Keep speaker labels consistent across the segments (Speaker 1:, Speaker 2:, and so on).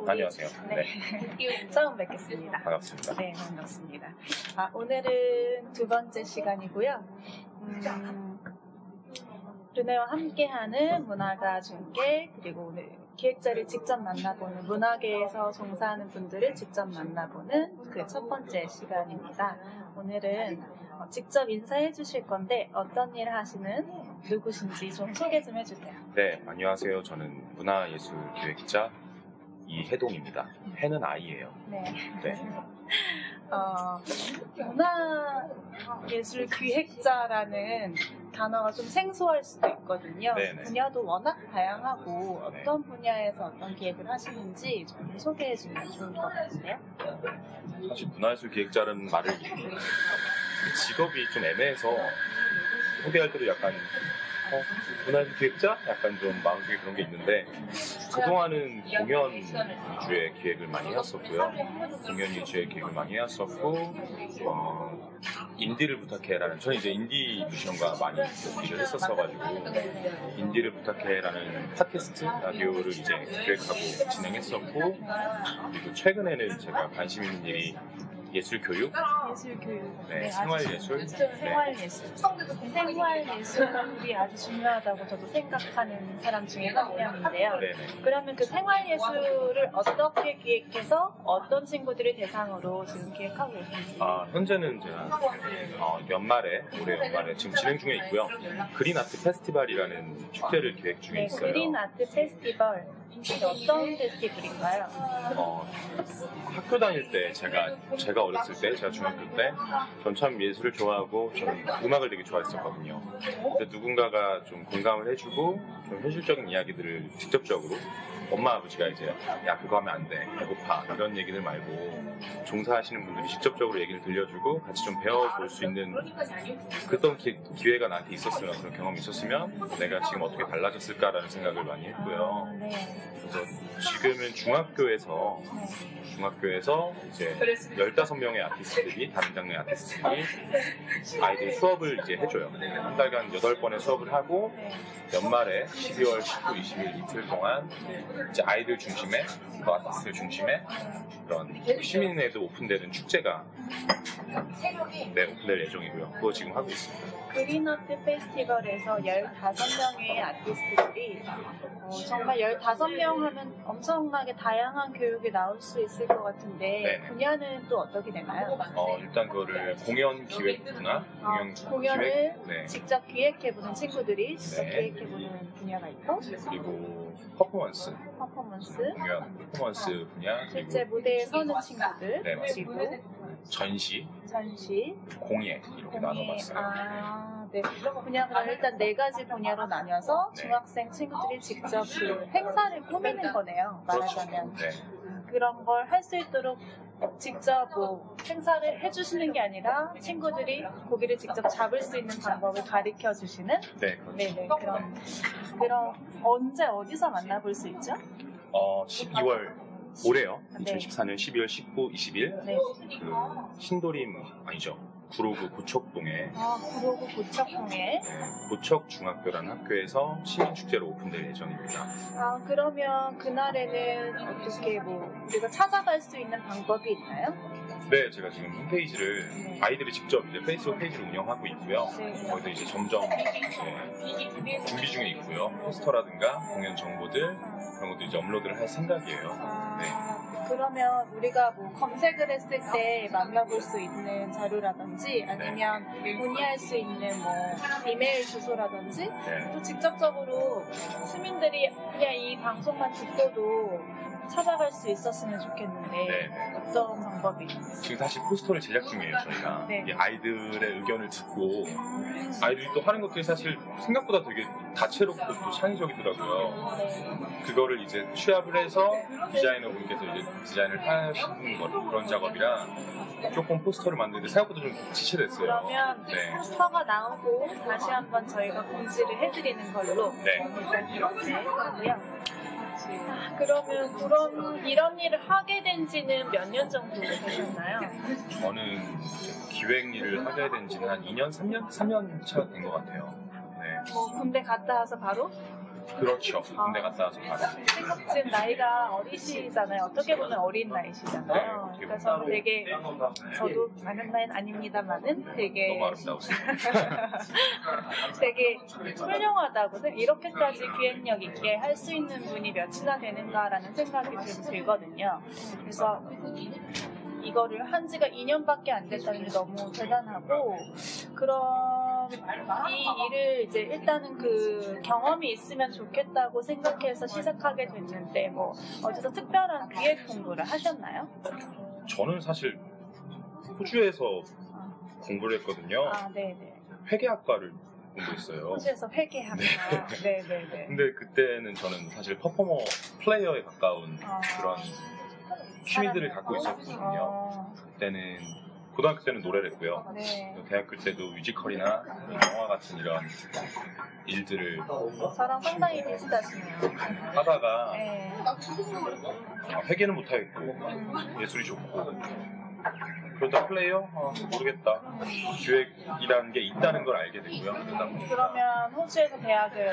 Speaker 1: 안녕하세요.
Speaker 2: 안녕하세요.
Speaker 1: 네. 처음 뵙겠습니다.
Speaker 2: 반갑습니다.
Speaker 1: 네, 반갑습니다. 아, 오늘은 두 번째 시간이고요. 음, 르네와 함께하는 문화가 중계 그리고 오늘 기획자를 직접 만나보는 문화계에서 종사하는 분들을 직접 만나보는 그 첫 번째 시간입니다. 오늘은 어, 직접 인사해 주실 건데 어떤 일을 하시는 누구신지 좀 소개 좀 해주세요.
Speaker 2: 네, 안녕하세요. 저는 문화예술기획자 이혜동입니다. 해는 아이예요.
Speaker 1: 네.
Speaker 2: 네.
Speaker 1: 어, 문화 예술 기획자라는 단어가 좀 생소할 수도 있거든요.
Speaker 2: 네네.
Speaker 1: 분야도 워낙 다양하고 어떤 분야에서 어떤 기획을 하시는지 좀 소개해 주면 좋을 것 같은데요.
Speaker 2: 사실 문화예술 기획자라는 말을 직업이 좀 애매해서 소개할 때도 약간 어, 문화예술 기획자? 약간 좀 마음속에 그런 게 있는데 그동안은 공연 위주의 기획을 많이 해왔었고요. 공연 위주의 기획을 많이 해왔었고 어, 인디를 부탁해라는 저는 이제 인디 뮤지션과 많이 일을 했었어가지고 인디를 부탁해라는 팟캐스트 라디오를 이제 기획하고 진행했었고 그리고 최근에는 제가 관심 있는 일이 예술 교육,
Speaker 1: 예술 교육.
Speaker 2: 네,
Speaker 1: 아주
Speaker 2: 생활예술,
Speaker 1: 중-
Speaker 2: 네.
Speaker 1: 생활예술. 생활예술이 아주 중요하다고 저도 생각하는 사람 중에 한 명인데요.
Speaker 2: 네네.
Speaker 1: 그러면 그 생활예술을 어떻게 기획해서 어떤 친구들을 대상으로 지금 기획하고 계신지.
Speaker 2: 아, 현재는 제가 어, 연말에 올해 연말에 지금 진행 중에 있고요. 그린 아트 페스티벌이라는 축제를 기획 중에
Speaker 1: 네,
Speaker 2: 있어요.
Speaker 1: 그린 아트 페스티벌. 어떤 페스티벌인가요?
Speaker 2: 어, 학교 다닐 때 제가 제가 어렸을 때 제가 중학교 때 전 참 예술을 좋아하고 저는 음악을 되게 좋아했었거든요. 근데 누군가가 좀 공감을 해주고 좀 현실적인 이야기들을 직접적으로 엄마 아버지가 이제 야 그거 하면 안 돼 배고파 이런 얘기들 말고 종사하시는 분들이 직접적으로 얘기를 들려주고 같이 좀 배워볼 수 있는 그런 기, 기회가 나한테 있었으면 그런 경험이 있었으면 내가 지금 어떻게 달라졌을까라는 생각을 많이 했고요. 그래서 지금은 중학교에서 중학교에서 이제 15명의 아티스트들이 다른 장르의 아티스트들이 아이들 수업을 이제 해줘요. 한 달간 8번의 수업을 하고 연말에 12월 19, 20일 이틀 동안 이제 아이들 중심의 그 아티스트 중심의 그런 시민에도 오픈되는 축제가 네 오픈될 예정이고요. 그거 지금 하고 있습니다.
Speaker 1: 그린 아트 페스티벌에서 15명의 아티스트들이 어, 정말 15명 하면 엄청나게 다양한 교육이 나올 수 있을 것 같은데
Speaker 2: 네네.
Speaker 1: 분야는 또 어떻게 되나요?
Speaker 2: 어, 일단 그거를 공연 기획부나 공연
Speaker 1: 아, 공연을
Speaker 2: 기획, 네.
Speaker 1: 직접 기획해보는 친구들이 직접
Speaker 2: 네.
Speaker 1: 기획해 보는 분야가 있고
Speaker 2: 그리고 퍼포먼스,
Speaker 1: 퍼포먼스
Speaker 2: 공연, 퍼포먼스 분야,
Speaker 1: 실제
Speaker 2: 그리고
Speaker 1: 무대에 서는 친구들
Speaker 2: 네,
Speaker 1: 그리고
Speaker 2: 전시,
Speaker 1: 전시
Speaker 2: 공예 이렇게 나눠봤어요.
Speaker 1: 아, 네. 분야 그럼 일단 네 가지 분야로 나뉘어서
Speaker 2: 네.
Speaker 1: 중학생 친구들이 직접 그 행사를 꾸미는 거네요.
Speaker 2: 그렇죠.
Speaker 1: 말하자면
Speaker 2: 네.
Speaker 1: 그런 걸 할 수 있도록 직접 뭐 행사를 해주시는 게 아니라 친구들이 고기를 직접 잡을 수 있는 방법을 가르쳐 주시는
Speaker 2: 네, 그렇죠.
Speaker 1: 네네 그런 그런 언제 어디서 만나볼 수 있죠?
Speaker 2: 어, 12월 올해요.
Speaker 1: 네.
Speaker 2: 2014년 12월 19, 20일
Speaker 1: 네.
Speaker 2: 그 신도림 아니죠. 구로구 고척동에
Speaker 1: 아 구로구 고척동에
Speaker 2: 네, 고척 중학교라는 학교에서 시민 축제로 오픈될 예정입니다.
Speaker 1: 아 그러면 그날에는 어떻게 뭐 우리가 찾아갈 수 있는 방법이 있나요?
Speaker 2: 네, 제가 지금 홈페이지를
Speaker 1: 네.
Speaker 2: 아이들이 직접 이제 페이스북 페이지를 운영하고 있고요.
Speaker 1: 네.
Speaker 2: 거기도 이제 점점 이제 준비 중에 있고요. 포스터라든가 공연 정보들 그런 것도 이제 업로드를 할 생각이에요.
Speaker 1: 아, 그러면 우리가 뭐 검색을 했을 때 만나볼 수 있는 자료라든지 아니면 문의할 수 있는 뭐 이메일 주소라든지
Speaker 2: 네.
Speaker 1: 또 직접적으로 시민들이 그냥 이 방송만 듣고도 찾아갈 수 있었으면 좋겠는데
Speaker 2: 네, 네.
Speaker 1: 어떤 방법이
Speaker 2: 지금 사실 포스터를 제작 중이에요, 저희가.
Speaker 1: 네.
Speaker 2: 이 아이들의 의견을 듣고 아이들이 또 하는 것들이 사실 생각보다 되게 다채롭고 또 창의적이더라고요.
Speaker 1: 네.
Speaker 2: 그거를 이제 취합을 해서 디자이너 분께서 이제 디자인을 하시는 것 그런 작업이라 조금 포스터를 만드는데 생각보다 좀 지체됐어요.
Speaker 1: 그러면
Speaker 2: 네.
Speaker 1: 포스터가 나오고 다시 한번 저희가 공지를 해드리는 걸로
Speaker 2: 네.
Speaker 1: 일단 이렇게 하고요. 아, 그러면 그런 이런 일을 하게 된 지는 몇 년 정도 되셨나요?
Speaker 2: 저는 기획 일을 하게 된 지는 한 2년, 3년? 3년 차 된 것 같아요. 네.
Speaker 1: 뭐 군대 갔다 와서 바로?
Speaker 2: 그렇죠. 군대 갔다 와서 바로.
Speaker 1: 생각 지금 나이가 어리시잖아요. 어떻게 보면 어린 나이시잖아요.
Speaker 2: 네,
Speaker 1: 그래서 되게 저도 많은 나이는 아닙니다만은 되게
Speaker 2: 너무 아름다우세요.
Speaker 1: 되게 훌륭하다고 생- 이렇게까지 기획력 있게 할 수 있는 분이 몇이나 되는가라는 생각이 좀 들거든요. 그래서 이거를 한 지가 2년밖에 안 됐다는 게 너무 대단하고 그런 이 일을 이제 일단은 그 경험이 있으면 좋겠다고 생각해서 시작하게 됐는데 뭐 어디서 특별한 기획 공부를 하셨나요?
Speaker 2: 저는 사실 호주에서 공부를 했거든요.
Speaker 1: 아, 네네.
Speaker 2: 회계학과를 공부했어요.
Speaker 1: 호주에서 회계학과. 네 네네.
Speaker 2: 근데 그때는 저는 사실 퍼포머 플레이어에 가까운
Speaker 1: 아.
Speaker 2: 그런 취미들을 갖고 있었거든요.
Speaker 1: 어,
Speaker 2: 그때는 고등학교 때는 노래를 했고요.
Speaker 1: 네.
Speaker 2: 대학교 때도 뮤지컬이나 영화 같은 이런 일들을
Speaker 1: 저랑 상당히 비슷하시네요.
Speaker 2: 하다가
Speaker 1: 네.
Speaker 2: 아, 회계는 못하겠고
Speaker 1: 음,
Speaker 2: 예술이 좋고 그러다 플레이어? 아, 모르겠다. 기획이라는 게 있다는 걸 알게. 그러다 보니까
Speaker 1: 그러면 호주에서 대학을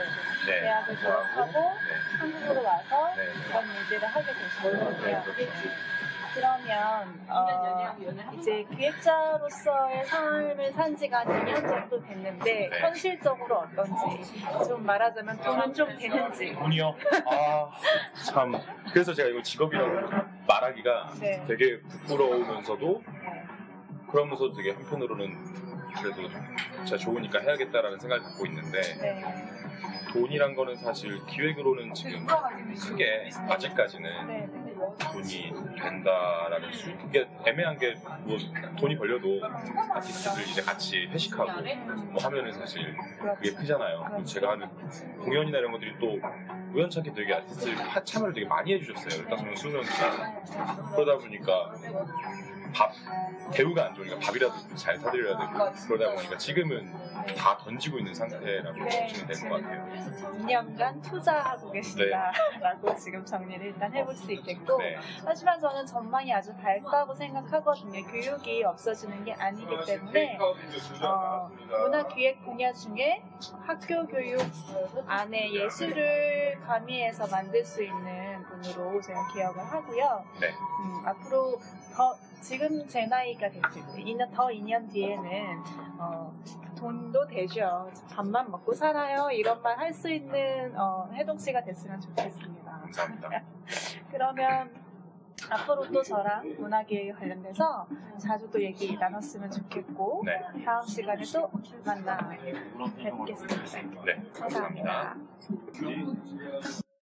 Speaker 2: 네,
Speaker 1: 대학을 졸업하고
Speaker 2: 네,
Speaker 1: 한국으로 와서
Speaker 2: 네,
Speaker 1: 이런 일들을 하게 되시거든요.
Speaker 2: 네, 그렇죠.
Speaker 1: 그러면 어, 이제 기획자로서의 삶을 산 지가 한 2년 정도 됐는데
Speaker 2: 네.
Speaker 1: 현실적으로 어떤지 좀 말하자면 돈은 좀 되는지
Speaker 2: 돈이요? 아, 참. 그래서 제가 이거 직업이라고 말하기가
Speaker 1: 네.
Speaker 2: 되게 부끄러우면서도
Speaker 1: 네.
Speaker 2: 그러면서 되게 한편으로는 그래도 진짜 좋으니까 해야겠다라는 생각을 갖고 있는데
Speaker 1: 네.
Speaker 2: 돈이란 거는 사실 기획으로는 지금 크게 아직까지는
Speaker 1: 네. 네.
Speaker 2: 돈이 된다라는 수 그게 애매한 게 뭐 돈이 벌려도 아티스트들 이제 같이 회식하고 뭐 하면은 사실 그게 크잖아요. 제가 하는 공연이나 이런 것들이 또 우연찮게 되게 아티스트 파- 참여를 되게 많이 해주셨어요. 일단 저는 수명이나 그러다 보니까 밥 대우가 안 좋으니까 밥이라도 잘 사드려야 되고 그러다 보니까 지금은 다 던지고 있는 상태라고 보시면 될 것 같아요.
Speaker 1: 2년간 투자하고 계신다라고 지금 정리를 일단 해볼 수 있겠고
Speaker 2: 네,
Speaker 1: 하지만 저는 전망이 아주 밝다고 생각하거든요. 교육이 없어지는 게 아니기 때문에 어, 문화기획 분야 중에 학교 교육 안에 예술을 가미해서 만들 수 있는 분으로 제가 기억을 하고요.
Speaker 2: 네.
Speaker 1: 음, 앞으로 더 지금 제 나이가 됐을 때 2년, 더 2년 뒤에는 어, 돈도 되죠. 밥만 먹고 살아요. 이런 말 할 수 있는 어, 혜동 씨가 됐으면 좋겠습니다.
Speaker 2: 감사합니다.
Speaker 1: 그러면 앞으로 또 저랑 문화기획에 관련돼서 자주 또 얘기 나눴으면 좋겠고
Speaker 2: 네,
Speaker 1: 다음 시간에 또 만나 뵙겠습니다.
Speaker 2: 네, 감사합니다.
Speaker 1: 감사합니다.